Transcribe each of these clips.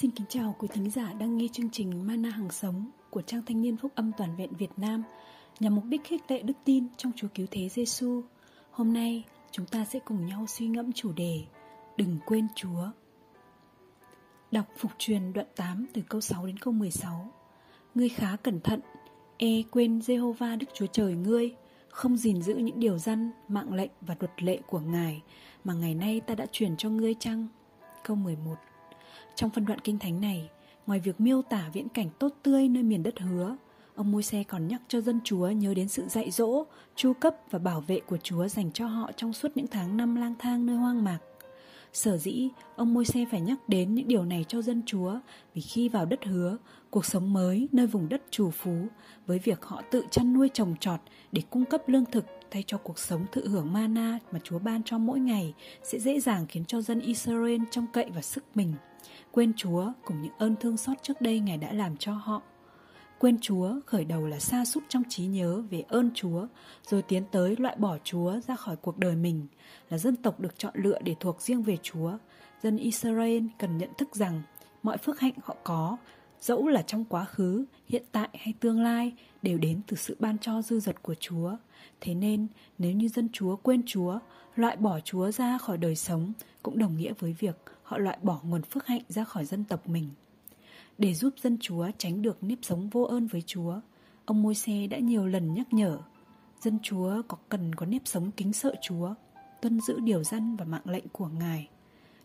Xin kính chào quý thính giả đang nghe chương trình Mana Hằng Sống của Trang Thanh niên Phúc Âm Toàn vẹn Việt Nam nhằm mục đích khích lệ đức tin trong Chúa Cứu Thế Giêsu. Hôm nay chúng ta sẽ cùng nhau suy ngẫm chủ đề Đừng quên Chúa. Đọc phục truyền đoạn 8 từ câu 6 đến câu 16. Ngươi khá cẩn thận, e quên Jehovah Đức Chúa Trời ngươi, không gìn giữ những điều răn, mạng lệnh và luật lệ của Ngài mà ngày nay ta đã truyền cho ngươi chăng? Câu 11 trong phân đoạn kinh thánh này, ngoài việc miêu tả viễn cảnh tốt tươi nơi miền đất hứa, ông môi xe còn nhắc cho dân Chúa nhớ đến sự dạy dỗ, chu cấp và bảo vệ của Chúa dành cho họ trong suốt những tháng năm lang thang nơi hoang mạc. Sở dĩ, ông môi xe phải nhắc đến những điều này cho dân Chúa vì khi vào đất hứa, cuộc sống mới nơi vùng đất trù phú với việc họ tự chăn nuôi trồng trọt để cung cấp lương thực thay cho cuộc sống thụ hưởng mana mà Chúa ban cho mỗi ngày sẽ dễ dàng khiến cho dân Israel trông cậy vào sức mình quên Chúa cùng những ơn thương xót trước đây Ngài đã làm cho họ. Quên Chúa khởi đầu là xa xúc trong trí nhớ về ơn Chúa, rồi tiến tới loại bỏ Chúa ra khỏi cuộc đời mình, là dân tộc được chọn lựa để thuộc riêng về Chúa. Dân Israel cần nhận thức rằng mọi phước hạnh họ có, dẫu là trong quá khứ, hiện tại hay tương lai, đều đến từ sự ban cho dư dật của Chúa. Thế nên, nếu như dân Chúa quên Chúa, loại bỏ Chúa ra khỏi đời sống, cũng đồng nghĩa với việc họ loại bỏ nguồn phước hạnh ra khỏi dân tộc mình. Để giúp dân Chúa tránh được nếp sống vô ơn với Chúa, ông môi xe đã nhiều lần nhắc nhở dân Chúa có cần có nếp sống kính sợ Chúa, tuân giữ điều dân và mạng lệnh của Ngài,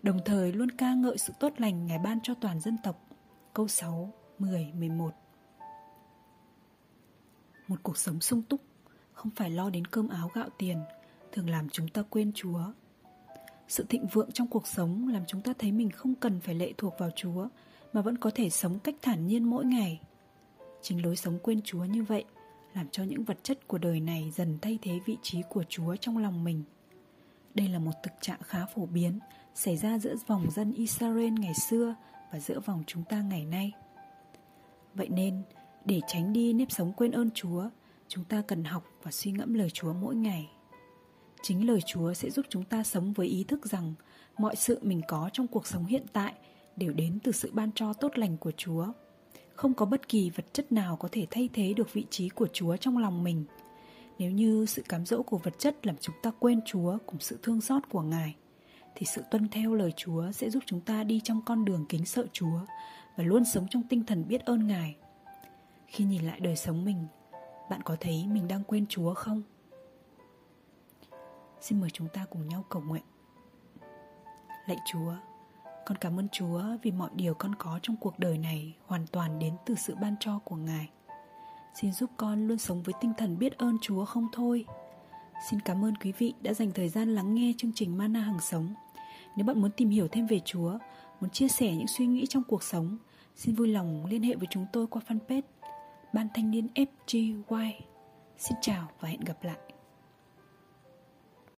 đồng thời luôn ca ngợi sự tốt lành Ngài ban cho toàn dân tộc. Câu 6, 10, 11 Một cuộc sống sung túc không phải lo đến cơm áo gạo tiền thường làm chúng ta quên Chúa sự thịnh vượng trong cuộc sống làm chúng ta thấy mình không cần phải lệ thuộc vào Chúa mà vẫn có thể sống cách thản nhiên mỗi ngày. Chính lối sống quên Chúa như vậy làm cho những vật chất của đời này dần thay thế vị trí của Chúa trong lòng mình. Đây là một thực trạng khá phổ biến xảy ra giữa vòng dân Israel ngày xưa và giữa vòng chúng ta ngày nay. Vậy nên, để tránh đi nếp sống quên ơn Chúa, chúng ta cần học và suy ngẫm lời Chúa mỗi ngày. Chính lời Chúa sẽ giúp chúng ta sống với ý thức rằng mọi sự mình có trong cuộc sống hiện tại đều đến từ sự ban cho tốt lành của Chúa. Không có bất kỳ vật chất nào có thể thay thế được vị trí của Chúa trong lòng mình. Nếu như sự cám dỗ của vật chất làm chúng ta quên Chúa cùng sự thương xót của Ngài, thì sự tuân theo lời Chúa sẽ giúp chúng ta đi trong con đường kính sợ Chúa và luôn sống trong tinh thần biết ơn Ngài. Khi nhìn lại đời sống mình, bạn có thấy mình đang quên Chúa không? Xin mời chúng ta cùng nhau cầu nguyện Lạy Chúa Con cảm ơn Chúa vì mọi điều con có trong cuộc đời này hoàn toàn đến từ sự ban cho của Ngài Xin giúp con luôn sống với tinh thần biết ơn Chúa không thôi Xin cảm ơn quý vị đã dành thời gian lắng nghe chương trình Mana Hằng Sống nếu bạn muốn tìm hiểu thêm về Chúa, Muốn chia sẻ những suy nghĩ trong cuộc sống, Xin vui lòng liên hệ với chúng tôi qua fanpage Ban Thanh niên FGY Xin chào và hẹn gặp lại.